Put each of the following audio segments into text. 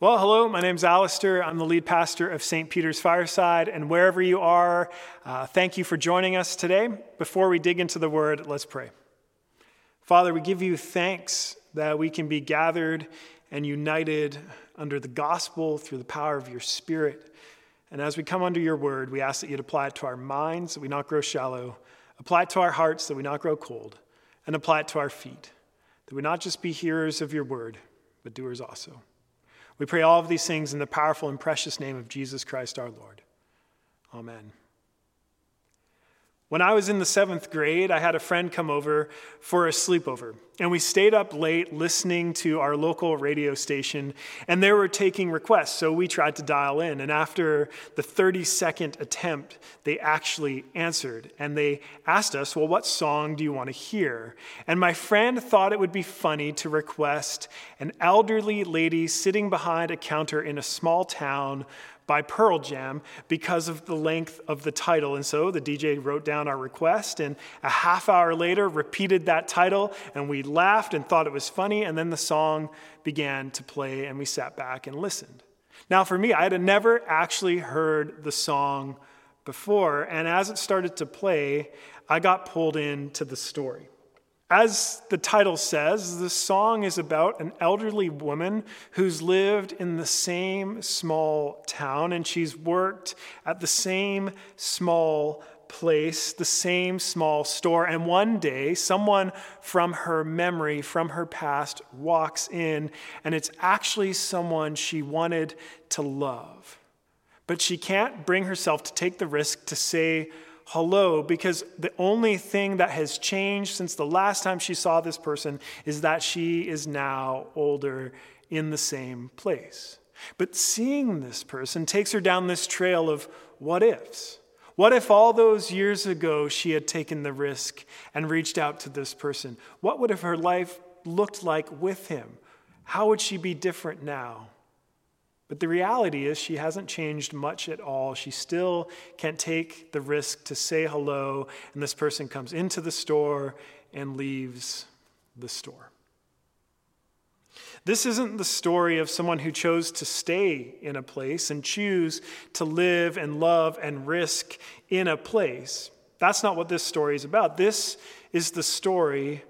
Well, hello, my name's Alistair. I'm the lead pastor of St. Peter's Fireside, and wherever you are, uh, thank you for joining us today. Before we dig into the word, let's pray. Father, we give you thanks that we can be gathered and united under the gospel through the power of your Spirit. And as we come under your word, we ask that you'd apply it to our minds, that we not grow shallow, apply it to our hearts, that we not grow cold, and apply it to our feet, that we not just be hearers of your word, but doers also. We pray all of these things in the powerful and precious name of Jesus Christ our Lord. Amen. When I was in the seventh grade, I had a friend come over for a sleepover, and we stayed up late listening to our local radio station, and they were taking requests, so we tried to dial in. And after the 30 second attempt, they actually answered, and they asked us, Well, what song do you want to hear? And my friend thought it would be funny to request an elderly lady sitting behind a counter in a small town by Pearl Jam because of the length of the title. And so the DJ wrote down our request, and a half hour later repeated that title, and we laughed and thought it was funny, and then the song began to play, and we sat back and listened. Now, for me, I had never actually heard the song before, and as it started to play, I got pulled into the story. As the title says, the song is about an elderly woman who's lived in the same small town and she's worked at the same small place, the same small store. And one day, someone from her memory, from her past, walks in, and it's actually someone she wanted to love. But she can't bring herself to take the risk to say, hello because the only thing that has changed since the last time she saw this person is that she is now older in the same place. But seeing this person takes her down this trail of what ifs. What if all those years ago she had taken the risk and reached out to this person? What would have her life looked like with him? How would she be different now? But the reality is, she hasn't changed much at all. She still can't take the risk to say hello, and this person comes into the store and leaves the store. This isn't the story of someone who chose to stay in a place and choose to live and love and risk in a place. That's not what this story is about. This is the story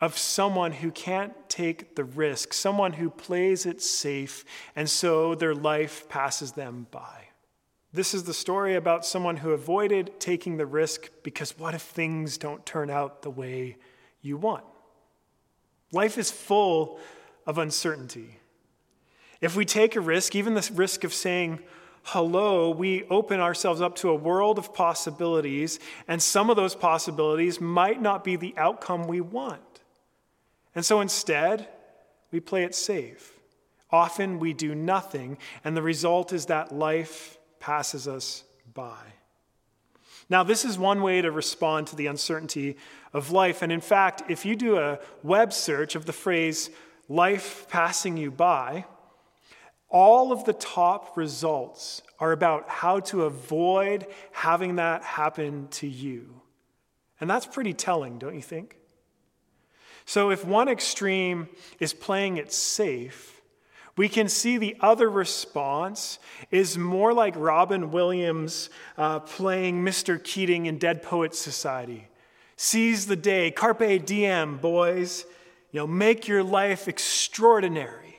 of someone who can't take the risk, someone who plays it safe, and so their life passes them by. This is the story about someone who avoided taking the risk because what if things don't turn out the way you want? Life is full of uncertainty. If we take a risk, even the risk of saying hello, we open ourselves up to a world of possibilities, and some of those possibilities might not be the outcome we want. And so instead, we play it safe. Often we do nothing, and the result is that life passes us by. Now, this is one way to respond to the uncertainty of life. And in fact, if you do a web search of the phrase life passing you by, all of the top results are about how to avoid having that happen to you. And that's pretty telling, don't you think? So, if one extreme is playing it safe, we can see the other response is more like Robin Williams uh, playing Mr. Keating in Dead Poets Society. Seize the day, carpe diem, boys. You know, make your life extraordinary.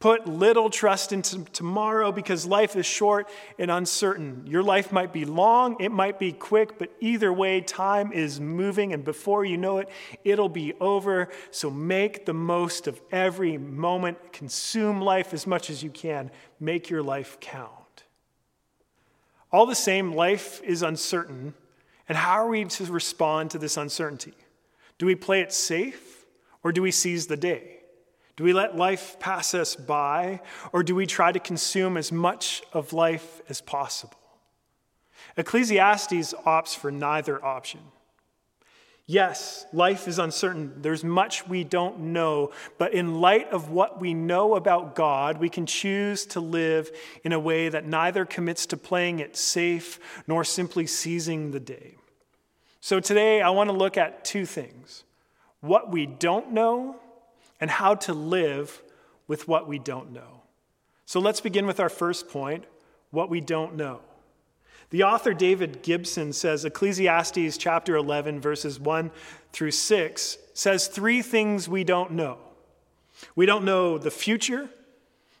Put little trust into tomorrow because life is short and uncertain. Your life might be long, it might be quick, but either way, time is moving, and before you know it, it'll be over. So make the most of every moment. Consume life as much as you can. Make your life count. All the same, life is uncertain. And how are we to respond to this uncertainty? Do we play it safe or do we seize the day? Do we let life pass us by, or do we try to consume as much of life as possible? Ecclesiastes opts for neither option. Yes, life is uncertain. There's much we don't know, but in light of what we know about God, we can choose to live in a way that neither commits to playing it safe nor simply seizing the day. So today, I want to look at two things what we don't know and how to live with what we don't know. So let's begin with our first point what we don't know. The author David Gibson says Ecclesiastes chapter 11, verses 1 through 6 says three things we don't know. We don't know the future,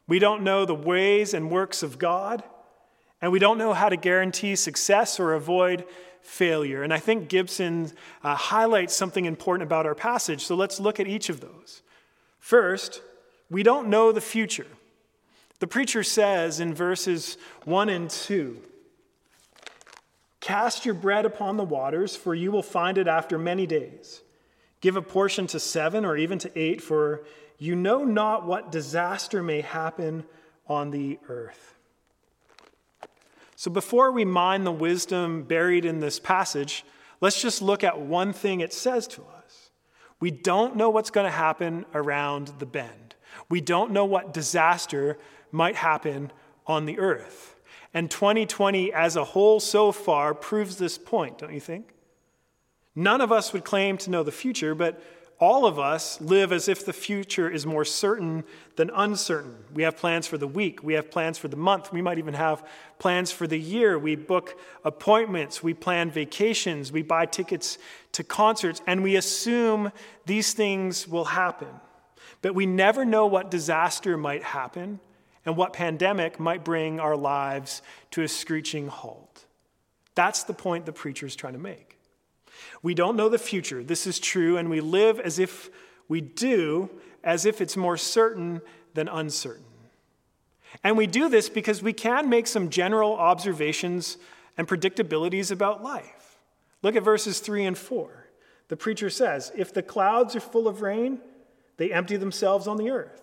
we don't know the ways and works of God, and we don't know how to guarantee success or avoid failure. And I think Gibson uh, highlights something important about our passage. So let's look at each of those. First, we don't know the future. The preacher says in verses 1 and 2 Cast your bread upon the waters, for you will find it after many days. Give a portion to seven or even to eight, for you know not what disaster may happen on the earth. So, before we mine the wisdom buried in this passage, let's just look at one thing it says to us. We don't know what's going to happen around the bend, we don't know what disaster might happen on the earth. And 2020 as a whole so far proves this point, don't you think? None of us would claim to know the future, but all of us live as if the future is more certain than uncertain. We have plans for the week, we have plans for the month, we might even have plans for the year. We book appointments, we plan vacations, we buy tickets to concerts, and we assume these things will happen. But we never know what disaster might happen and what pandemic might bring our lives to a screeching halt. That's the point the preacher is trying to make. We don't know the future. This is true, and we live as if we do, as if it's more certain than uncertain. And we do this because we can make some general observations and predictabilities about life. Look at verses 3 and 4. The preacher says, If the clouds are full of rain, they empty themselves on the earth.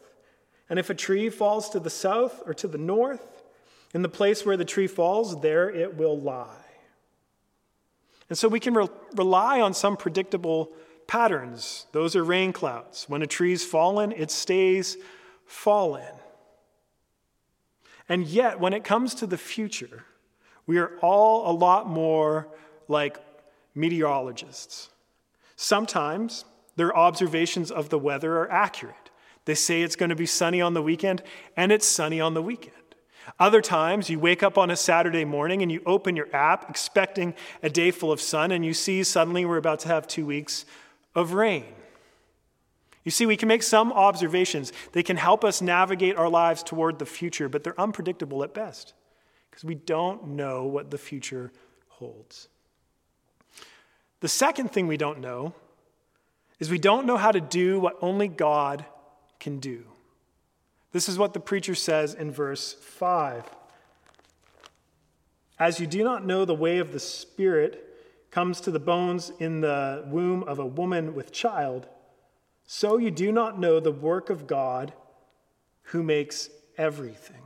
And if a tree falls to the south or to the north, in the place where the tree falls, there it will lie. And so we can re- rely on some predictable patterns. Those are rain clouds. When a tree's fallen, it stays fallen. And yet, when it comes to the future, we are all a lot more like meteorologists. Sometimes their observations of the weather are accurate. They say it's going to be sunny on the weekend, and it's sunny on the weekend. Other times, you wake up on a Saturday morning and you open your app expecting a day full of sun, and you see suddenly we're about to have two weeks of rain. You see, we can make some observations. They can help us navigate our lives toward the future, but they're unpredictable at best because we don't know what the future holds. The second thing we don't know is we don't know how to do what only God can do. This is what the preacher says in verse 5. As you do not know the way of the Spirit comes to the bones in the womb of a woman with child, so you do not know the work of God who makes everything.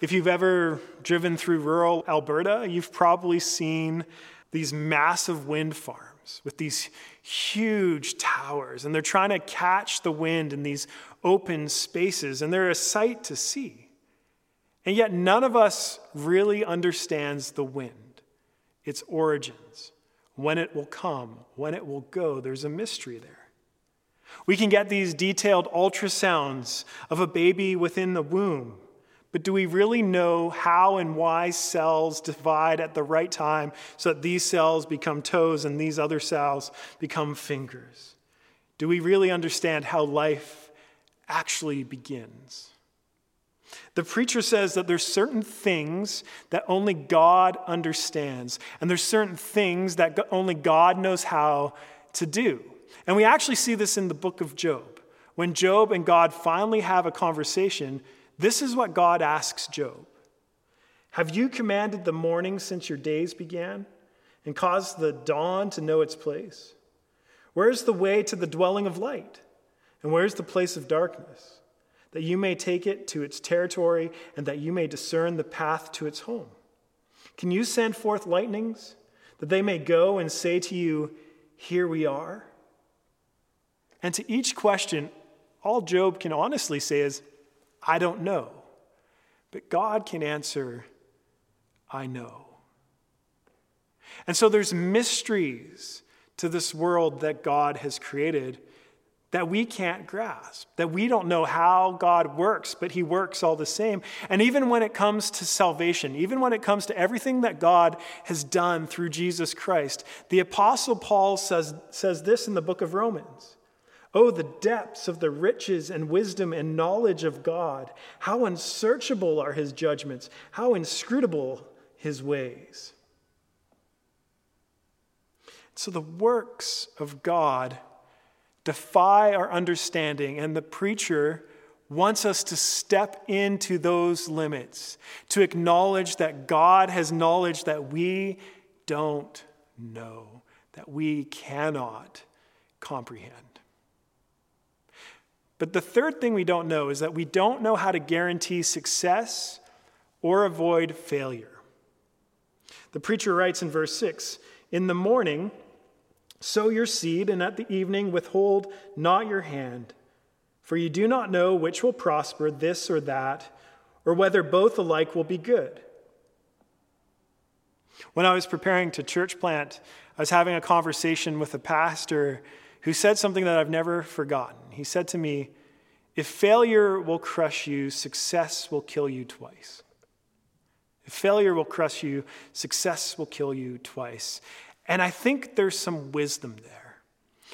If you've ever driven through rural Alberta, you've probably seen these massive wind farms with these huge towers, and they're trying to catch the wind in these open spaces, and they're a sight to see. And yet, none of us really understands the wind, its origins, when it will come, when it will go. There's a mystery there. We can get these detailed ultrasounds of a baby within the womb but do we really know how and why cells divide at the right time so that these cells become toes and these other cells become fingers? Do we really understand how life actually begins? The preacher says that there's certain things that only God understands, and there's certain things that only God knows how to do. And we actually see this in the book of Job. When Job and God finally have a conversation, this is what God asks Job Have you commanded the morning since your days began, and caused the dawn to know its place? Where is the way to the dwelling of light? And where is the place of darkness? That you may take it to its territory, and that you may discern the path to its home. Can you send forth lightnings, that they may go and say to you, Here we are? And to each question, all Job can honestly say is, I don't know. But God can answer, I know. And so there's mysteries to this world that God has created, that we can't grasp, that we don't know how God works, but He works all the same. And even when it comes to salvation, even when it comes to everything that God has done through Jesus Christ, the Apostle Paul says, says this in the book of Romans. Oh, the depths of the riches and wisdom and knowledge of God. How unsearchable are his judgments, how inscrutable his ways. So the works of God defy our understanding, and the preacher wants us to step into those limits, to acknowledge that God has knowledge that we don't know, that we cannot comprehend. But the third thing we don't know is that we don't know how to guarantee success or avoid failure. The preacher writes in verse 6 In the morning, Sow your seed, and at the evening withhold not your hand, for you do not know which will prosper, this or that, or whether both alike will be good. When I was preparing to church plant, I was having a conversation with a pastor who said something that I've never forgotten. He said to me, If failure will crush you, success will kill you twice. If failure will crush you, success will kill you twice. And I think there's some wisdom there.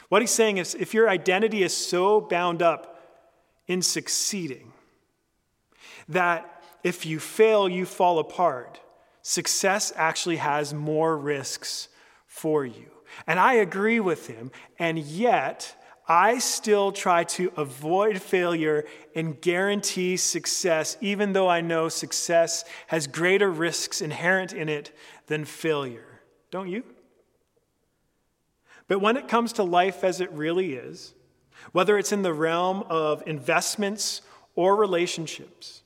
What he's saying is if your identity is so bound up in succeeding that if you fail, you fall apart, success actually has more risks for you. And I agree with him, and yet I still try to avoid failure and guarantee success, even though I know success has greater risks inherent in it than failure. Don't you? But when it comes to life as it really is, whether it's in the realm of investments or relationships,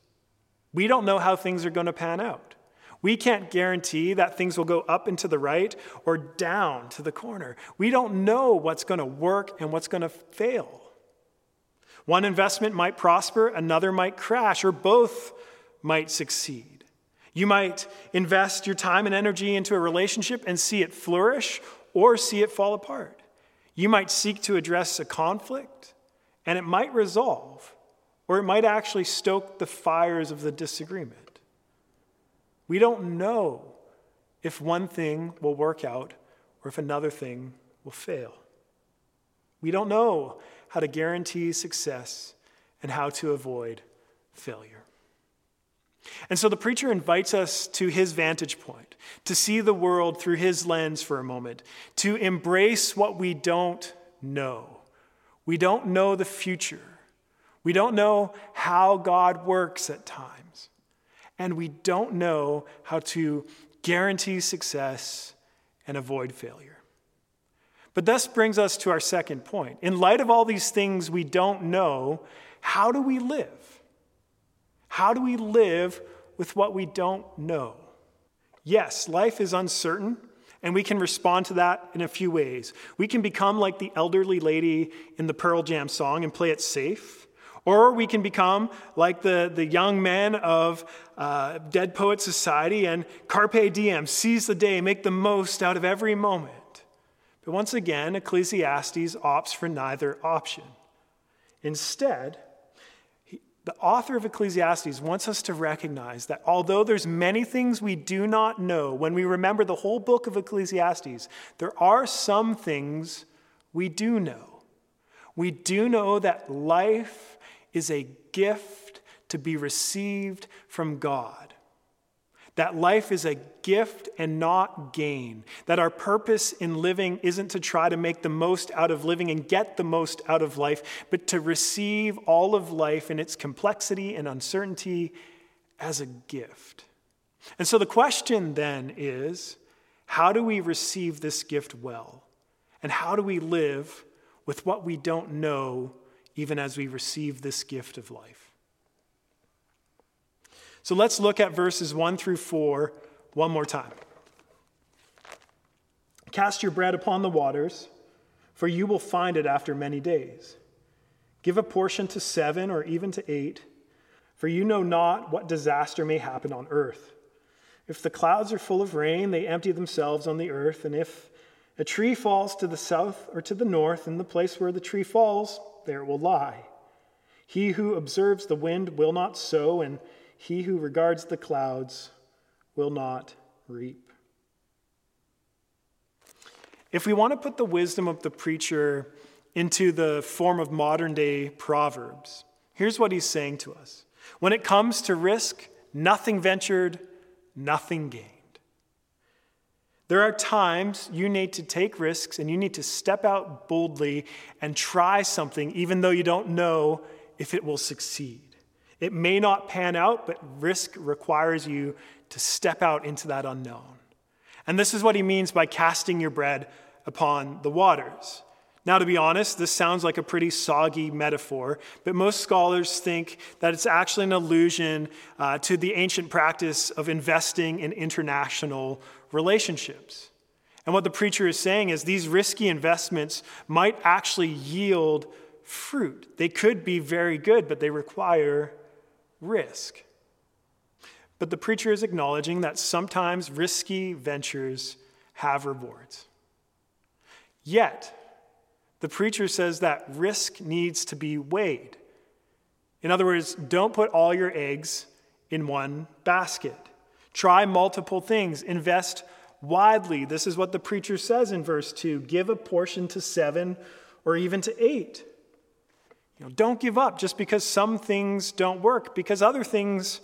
we don't know how things are going to pan out. We can't guarantee that things will go up and to the right or down to the corner. We don't know what's going to work and what's going to fail. One investment might prosper, another might crash, or both might succeed. You might invest your time and energy into a relationship and see it flourish, or see it fall apart. You might seek to address a conflict, and it might resolve, or it might actually stoke the fires of the disagreement. We don't know if one thing will work out or if another thing will fail. We don't know how to guarantee success and how to avoid failure. And so the preacher invites us to his vantage point, to see the world through his lens for a moment, to embrace what we don't know. We don't know the future. We don't know how God works at times. And we don't know how to guarantee success and avoid failure. But this brings us to our second point. In light of all these things we don't know, how do we live? How do we live with what we don't know? Yes, life is uncertain, and we can respond to that in a few ways. We can become like the elderly lady in the Pearl Jam song and play it safe. Or we can become like the, the young men of uh, Dead Poet Society and Carpe Diem, seize the day, make the most out of every moment. But once again, Ecclesiastes opts for neither option. Instead, the author of Ecclesiastes wants us to recognize that although there's many things we do not know, when we remember the whole book of Ecclesiastes, there are some things we do know. We do know that life is a gift to be received from God that life is a gift and not gain, that our purpose in living isn't to try to make the most out of living and get the most out of life, but to receive all of life in its complexity and uncertainty as a gift. And so the question then is how do we receive this gift well? And how do we live with what we don't know even as we receive this gift of life? So let's look at verses 1 through 4 one more time. Cast your bread upon the waters, for you will find it after many days. Give a portion to seven or even to eight, for you know not what disaster may happen on earth. If the clouds are full of rain, they empty themselves on the earth, and if a tree falls to the south or to the north, in the place where the tree falls, there will lie. He who observes the wind will not sow, and he who regards the clouds will not reap. If we want to put the wisdom of the preacher into the form of modern day proverbs, here's what he's saying to us When it comes to risk, nothing ventured, nothing gained. There are times you need to take risks and you need to step out boldly and try something, even though you don't know if it will succeed. It may not pan out, but risk requires you to step out into that unknown. And this is what he means by casting your bread upon the waters. Now, to be honest, this sounds like a pretty soggy metaphor, but most scholars think that it's actually an allusion uh, to the ancient practice of investing in international relationships. And what the preacher is saying is these risky investments might actually yield fruit. They could be very good, but they require risk. But the preacher is acknowledging that sometimes risky ventures have rewards. Yet, the preacher says that risk needs to be weighed. In other words, don't put all your eggs in one basket. Try multiple things. Invest widely. This is what the preacher says in verse 2 give a portion to seven or even to eight. You know, don't give up just because some things don't work, because other things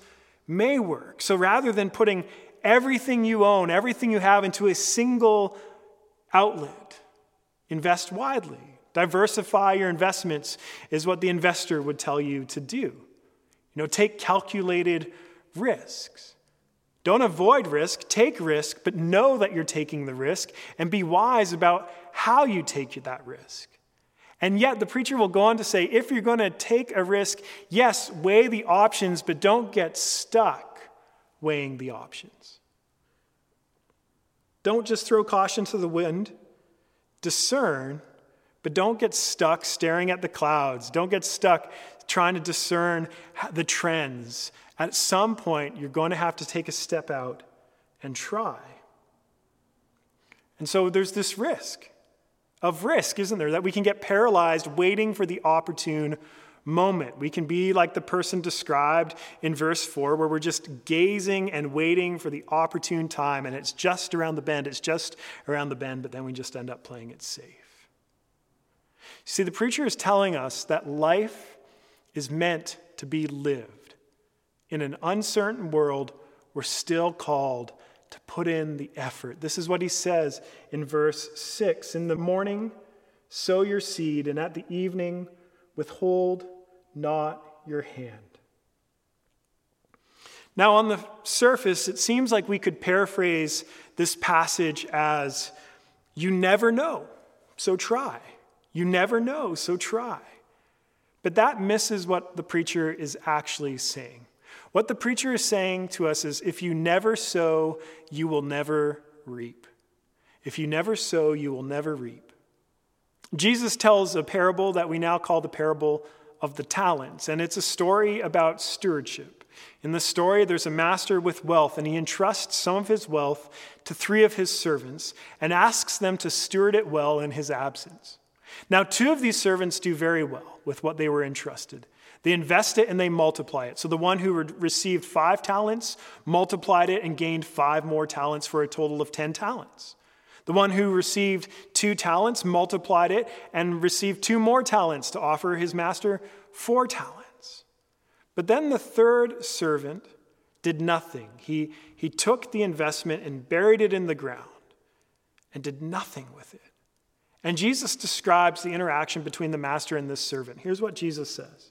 may work. So rather than putting everything you own, everything you have into a single outlet, invest widely. Diversify your investments is what the investor would tell you to do. You know, take calculated risks. Don't avoid risk, take risk, but know that you're taking the risk and be wise about how you take that risk. And yet, the preacher will go on to say if you're going to take a risk, yes, weigh the options, but don't get stuck weighing the options. Don't just throw caution to the wind, discern, but don't get stuck staring at the clouds. Don't get stuck trying to discern the trends. At some point, you're going to have to take a step out and try. And so there's this risk of risk, isn't there? That we can get paralyzed waiting for the opportune moment. We can be like the person described in verse 4, where we're just gazing and waiting for the opportune time, and it's just around the bend, it's just around the bend, but then we just end up playing it safe. See, the preacher is telling us that life is meant to be lived. In an uncertain world, we're still called to put in the effort. This is what he says in verse 6 In the morning, sow your seed, and at the evening, withhold not your hand. Now, on the surface, it seems like we could paraphrase this passage as You never know, so try. You never know, so try. But that misses what the preacher is actually saying. What the preacher is saying to us is if you never sow, you will never reap. If you never sow, you will never reap. Jesus tells a parable that we now call the parable of the talents, and it's a story about stewardship. In the story, there's a master with wealth, and he entrusts some of his wealth to three of his servants and asks them to steward it well in his absence. Now, two of these servants do very well with what they were entrusted. They invest it and they multiply it. So the one who received five talents multiplied it and gained five more talents for a total of 10 talents. The one who received two talents multiplied it and received two more talents to offer his master four talents. But then the third servant did nothing. He, he took the investment and buried it in the ground and did nothing with it. And Jesus describes the interaction between the master and this servant. Here's what Jesus says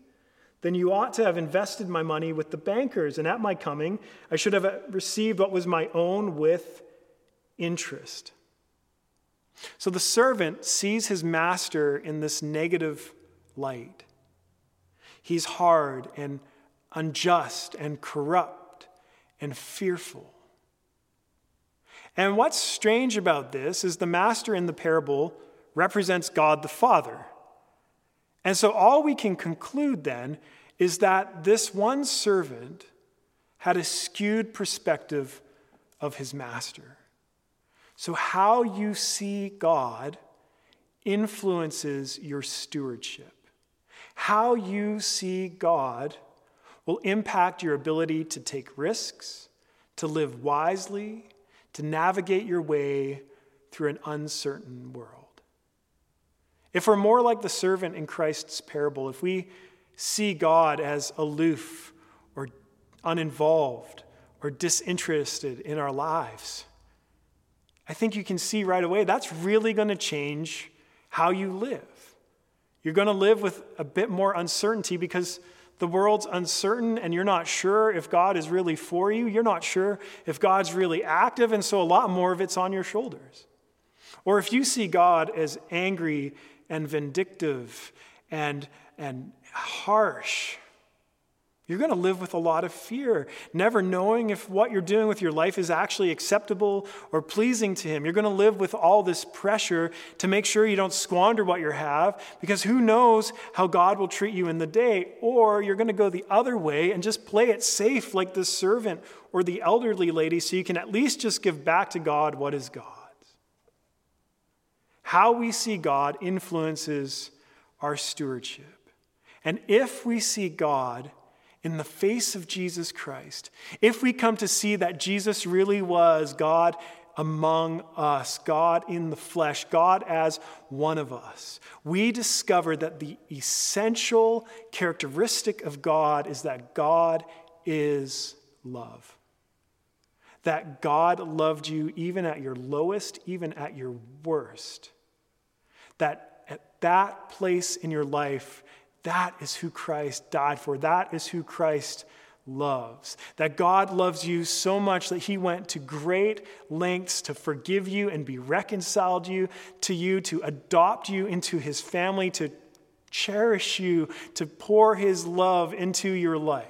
Then you ought to have invested my money with the bankers, and at my coming, I should have uh, received what was my own with interest. So the servant sees his master in this negative light. He's hard and unjust and corrupt and fearful. And what's strange about this is the master in the parable represents God the Father. And so all we can conclude then is that this one servant had a skewed perspective of his master. So, how you see God influences your stewardship. How you see God will impact your ability to take risks, to live wisely, to navigate your way through an uncertain world. If we're more like the servant in Christ's parable, if we see God as aloof or uninvolved or disinterested in our lives, I think you can see right away that's really going to change how you live. You're going to live with a bit more uncertainty because the world's uncertain and you're not sure if God is really for you. You're not sure if God's really active, and so a lot more of it's on your shoulders. Or if you see God as angry and vindictive and, and harsh, you're going to live with a lot of fear, never knowing if what you're doing with your life is actually acceptable or pleasing to Him. You're going to live with all this pressure to make sure you don't squander what you have, because who knows how God will treat you in the day. Or you're going to go the other way and just play it safe, like the servant or the elderly lady, so you can at least just give back to God what is God's. How we see God influences our stewardship. And if we see God, in the face of Jesus Christ, if we come to see that Jesus really was God among us, God in the flesh, God as one of us, we discover that the essential characteristic of God is that God is love. That God loved you even at your lowest, even at your worst. That at that place in your life, that is who Christ died for. That is who Christ loves. That God loves you so much that he went to great lengths to forgive you and be reconciled you to you, to adopt you into his family, to cherish you, to pour his love into your life.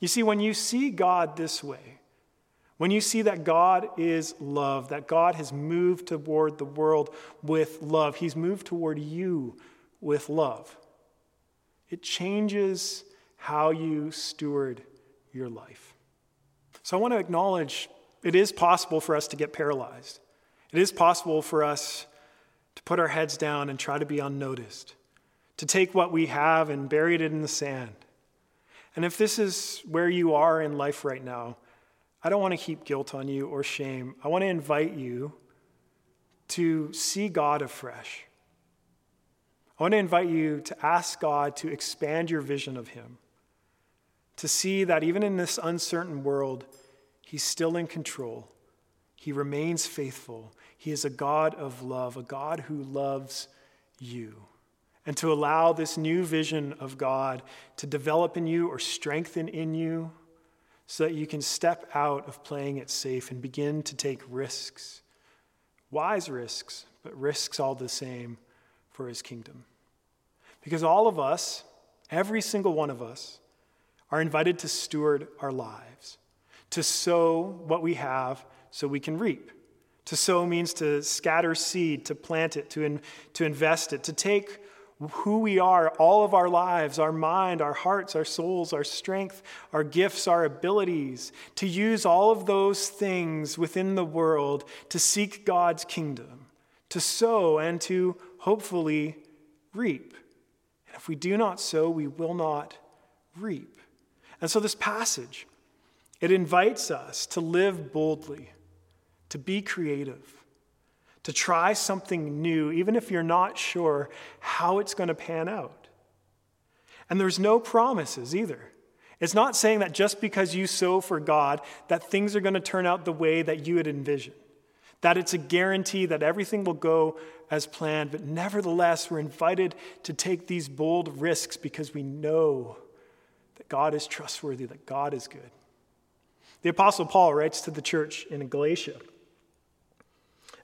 You see, when you see God this way, when you see that God is love, that God has moved toward the world with love, he's moved toward you with love. It changes how you steward your life. So I want to acknowledge it is possible for us to get paralyzed. It is possible for us to put our heads down and try to be unnoticed, to take what we have and bury it in the sand. And if this is where you are in life right now, I don't want to heap guilt on you or shame. I want to invite you to see God afresh I want to invite you to ask God to expand your vision of Him, to see that even in this uncertain world, He's still in control. He remains faithful. He is a God of love, a God who loves you. And to allow this new vision of God to develop in you or strengthen in you so that you can step out of playing it safe and begin to take risks. Wise risks, but risks all the same for his kingdom. Because all of us, every single one of us, are invited to steward our lives, to sow what we have so we can reap. To sow means to scatter seed, to plant it, to, in, to invest it, to take who we are, all of our lives, our mind, our hearts, our souls, our strength, our gifts, our abilities, to use all of those things within the world to seek God's kingdom, to sow and to hopefully reap. And if we do not sow, we will not reap. And so this passage, it invites us to live boldly, to be creative, to try something new, even if you're not sure how it's going to pan out. And there's no promises either. It's not saying that just because you sow for God, that things are going to turn out the way that you had envisioned that it's a guarantee that everything will go as planned, but nevertheless, we're invited to take these bold risks because we know that God is trustworthy, that God is good. The Apostle Paul writes to the church in Galatia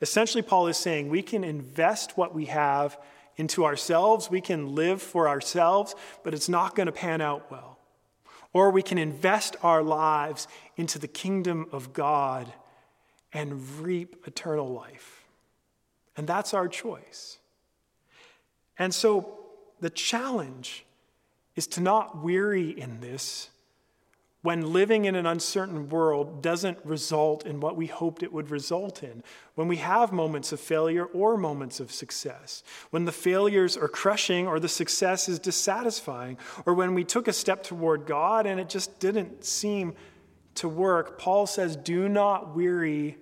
Essentially, Paul is saying we can invest what we have into ourselves, we can live for ourselves, but it's not going to pan out well. Or we can invest our lives into the kingdom of God and reap eternal life. And that's our choice. And so the challenge is to not weary in this when living in an uncertain world doesn't result in what we hoped it would result in, when we have moments of failure or moments of success, when the failures are crushing or the success is dissatisfying, or when we took a step toward God and it just didn't seem to work, Paul says, Do not weary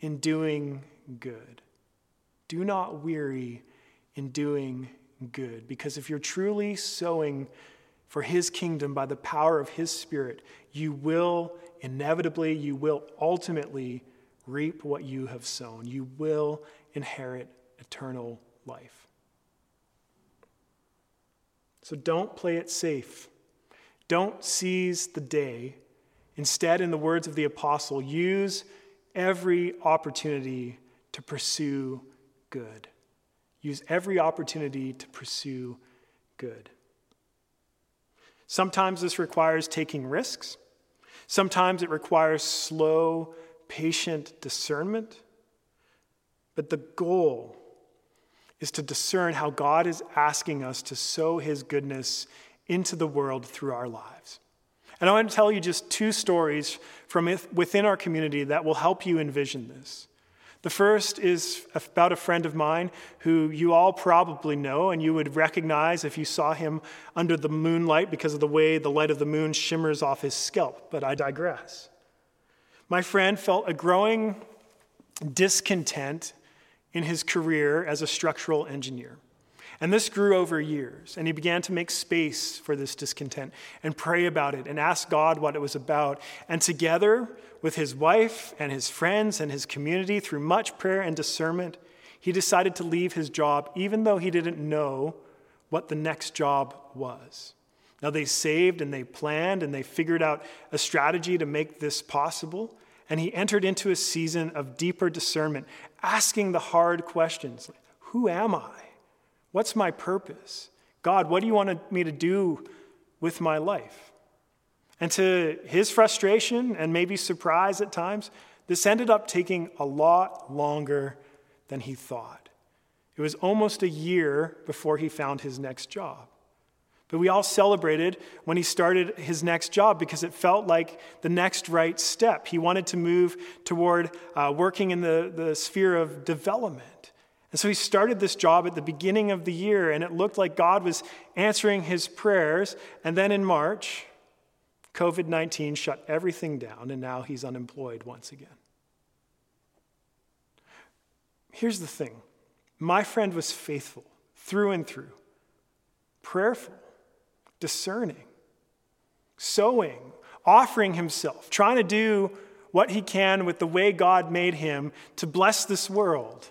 in doing good. Do not weary in doing good, because if you're truly sowing for his kingdom by the power of his spirit, you will inevitably, you will ultimately reap what you have sown. You will inherit eternal life. So don't play it safe. Don't seize the day. Instead, in the words of the apostle, use every opportunity to pursue good. Use every opportunity to pursue good. Sometimes this requires taking risks. Sometimes it requires slow, patient discernment. But the goal is to discern how God is asking us to sow his goodness into the world through our lives. And I want to tell you just two stories from within our community that will help you envision this. The first is about a friend of mine who you all probably know and you would recognize if you saw him under the moonlight because of the way the light of the moon shimmers off his scalp, but I digress. My friend felt a growing discontent in his career as a structural engineer. And this grew over years, and he began to make space for this discontent and pray about it and ask God what it was about. And together with his wife and his friends and his community, through much prayer and discernment, he decided to leave his job, even though he didn't know what the next job was. Now, they saved and they planned and they figured out a strategy to make this possible. And he entered into a season of deeper discernment, asking the hard questions like, Who am I? What's my purpose? God, what do you want me to do with my life? And to his frustration and maybe surprise at times, this ended up taking a lot longer than he thought. It was almost a year before he found his next job. But we all celebrated when he started his next job because it felt like the next right step. He wanted to move toward uh, working in the, the sphere of development. And so he started this job at the beginning of the year, and it looked like God was answering his prayers. And then in March, COVID 19 shut everything down, and now he's unemployed once again. Here's the thing my friend was faithful through and through, prayerful, discerning, sowing, offering himself, trying to do what he can with the way God made him to bless this world.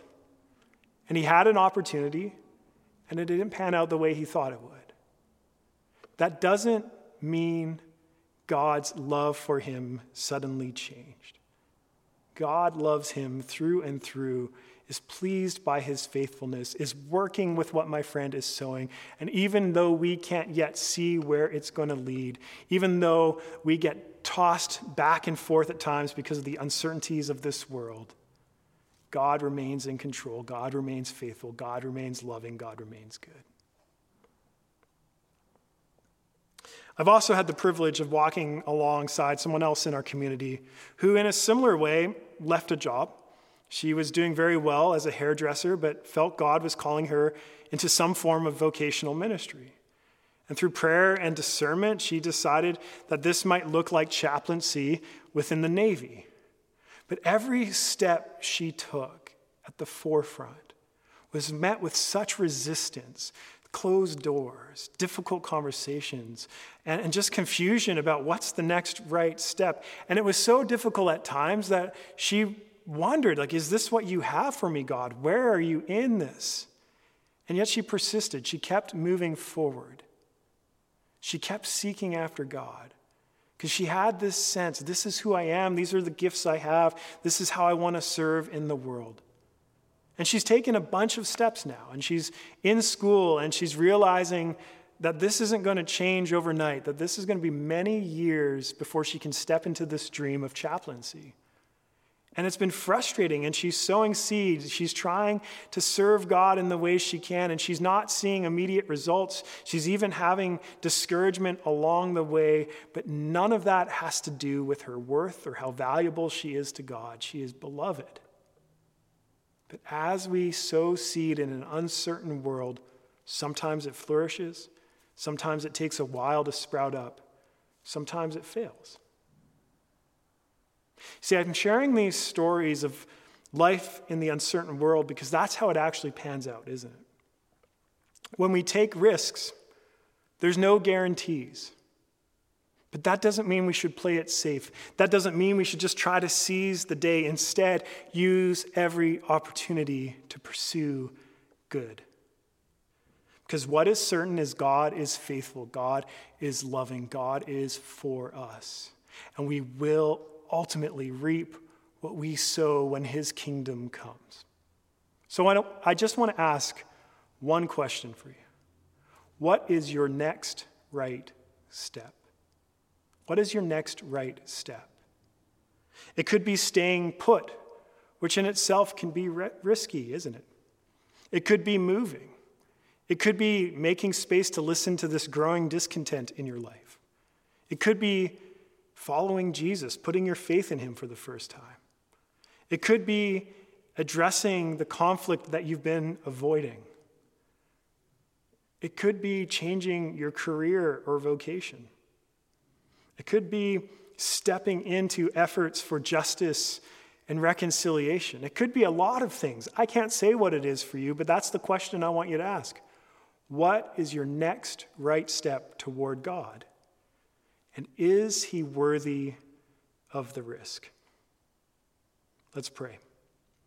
And he had an opportunity, and it didn't pan out the way he thought it would. That doesn't mean God's love for him suddenly changed. God loves him through and through, is pleased by his faithfulness, is working with what my friend is sowing. And even though we can't yet see where it's going to lead, even though we get tossed back and forth at times because of the uncertainties of this world, God remains in control. God remains faithful. God remains loving. God remains good. I've also had the privilege of walking alongside someone else in our community who, in a similar way, left a job. She was doing very well as a hairdresser, but felt God was calling her into some form of vocational ministry. And through prayer and discernment, she decided that this might look like chaplaincy within the Navy. But every step she took at the forefront was met with such resistance, closed doors, difficult conversations, and, and just confusion about what's the next right step. And it was so difficult at times that she wondered, like, is this what you have for me, God? Where are you in this? And yet she persisted. She kept moving forward. She kept seeking after God because she had this sense this is who I am, these are the gifts I have, this is how I want to serve in the world. And she's taken a bunch of steps now, and she's in school, and she's realizing that this isn't going to change overnight, that this is going to be many years before she can step into this dream of chaplaincy. And it's been frustrating, and she's sowing seeds. She's trying to serve God in the ways she can, and she's not seeing immediate results. She's even having discouragement along the way, but none of that has to do with her worth or how valuable she is to God. She is beloved. But as we sow seed in an uncertain world, sometimes it flourishes, sometimes it takes a while to sprout up, sometimes it fails. See, I'm sharing these stories of life in the uncertain world because that's how it actually pans out, isn't it? When we take risks, there's no guarantees. But that doesn't mean we should play it safe. That doesn't mean we should just try to seize the day. Instead, use every opportunity to pursue good. Because what is certain is God is faithful, God is loving, God is for us. And we will ultimately reap what we sow when his kingdom comes. So I, I just want to ask one question for you What is your next right step? What is your next right step? It could be staying put, which in itself can be risky, isn't it? It could be moving. It could be making space to listen to this growing discontent in your life. It could be following Jesus, putting your faith in him for the first time. It could be addressing the conflict that you've been avoiding. It could be changing your career or vocation. It could be stepping into efforts for justice and reconciliation. It could be a lot of things. I can't say what it is for you, but that's the question I want you to ask. What is your next right step toward God? And is he worthy of the risk? Let's pray.